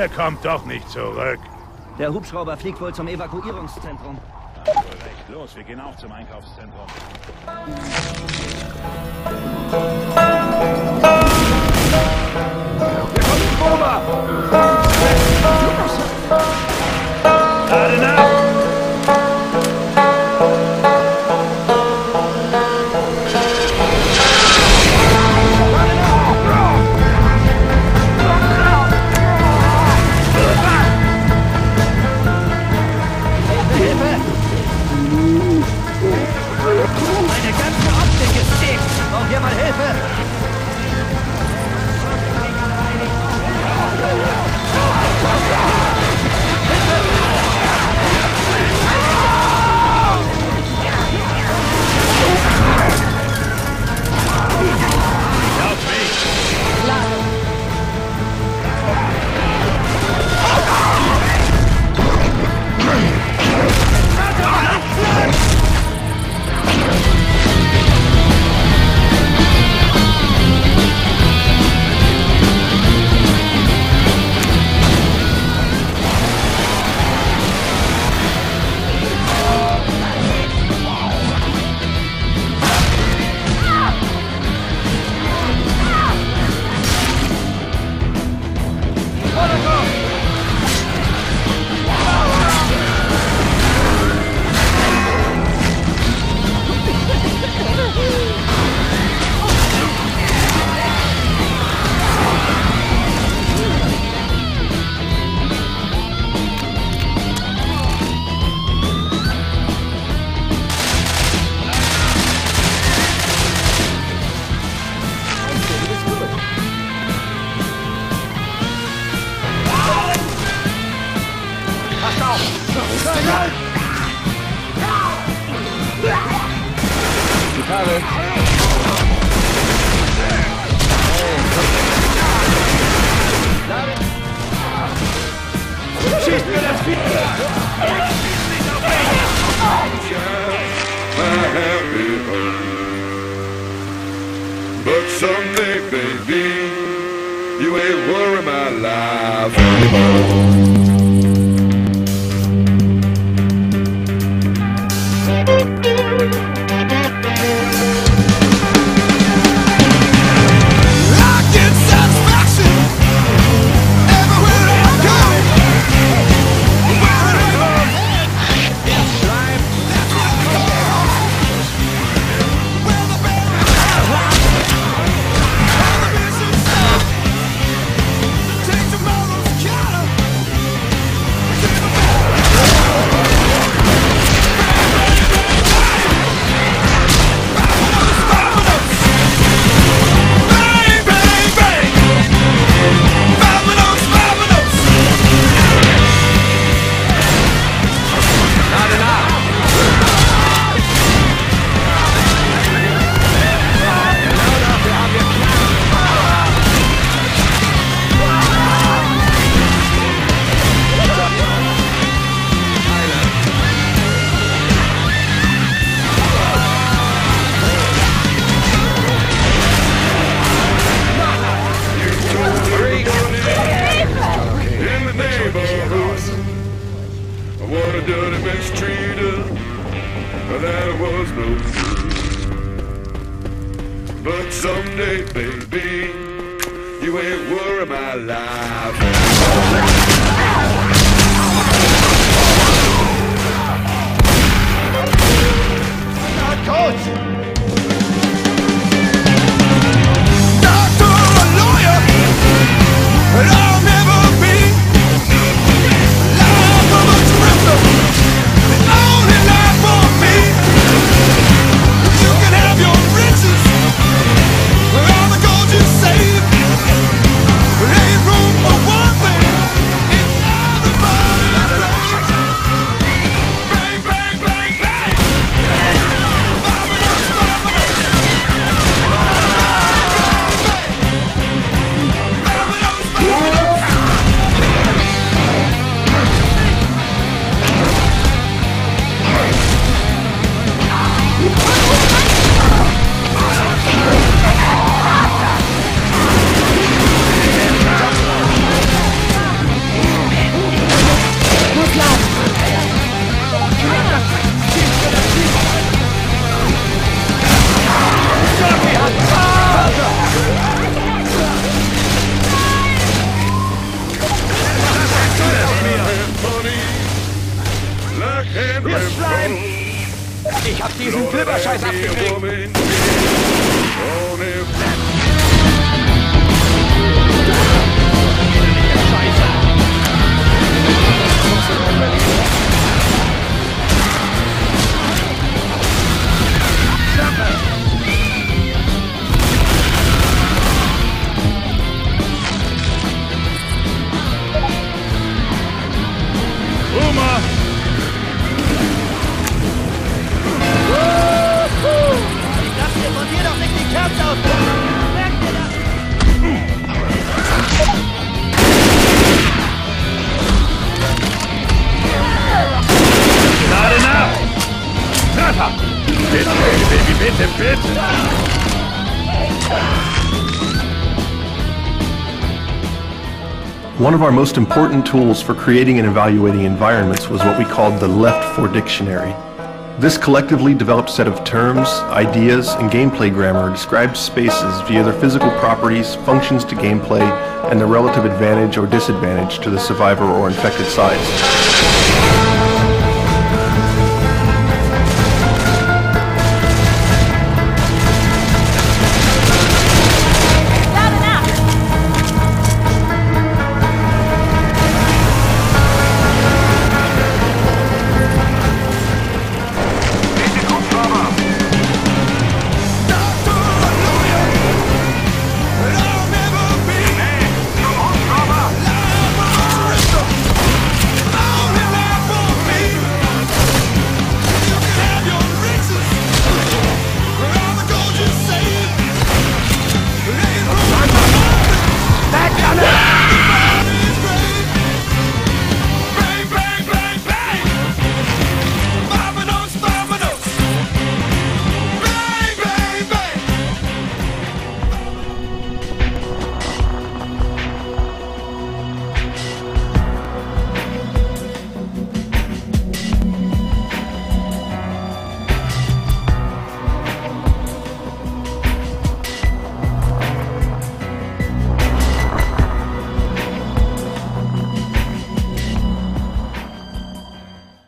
der kommt doch nicht zurück. Der Hubschrauber fliegt wohl zum Evakuierungszentrum. Recht, los, wir gehen auch zum Einkaufszentrum. Happy home. But someday, baby, you ain't worry my life anymore. Dirty mistreater, that was no good. But someday, baby, you ain't worry my life. Mach diesen Flipperscheiß abgekriegt! Bitte! One of our most important tools for creating and evaluating environments was what we called the Left 4 Dictionary. This collectively developed set of terms, ideas, and gameplay grammar describes spaces via their physical properties, functions to gameplay, and their relative advantage or disadvantage to the survivor or infected sides.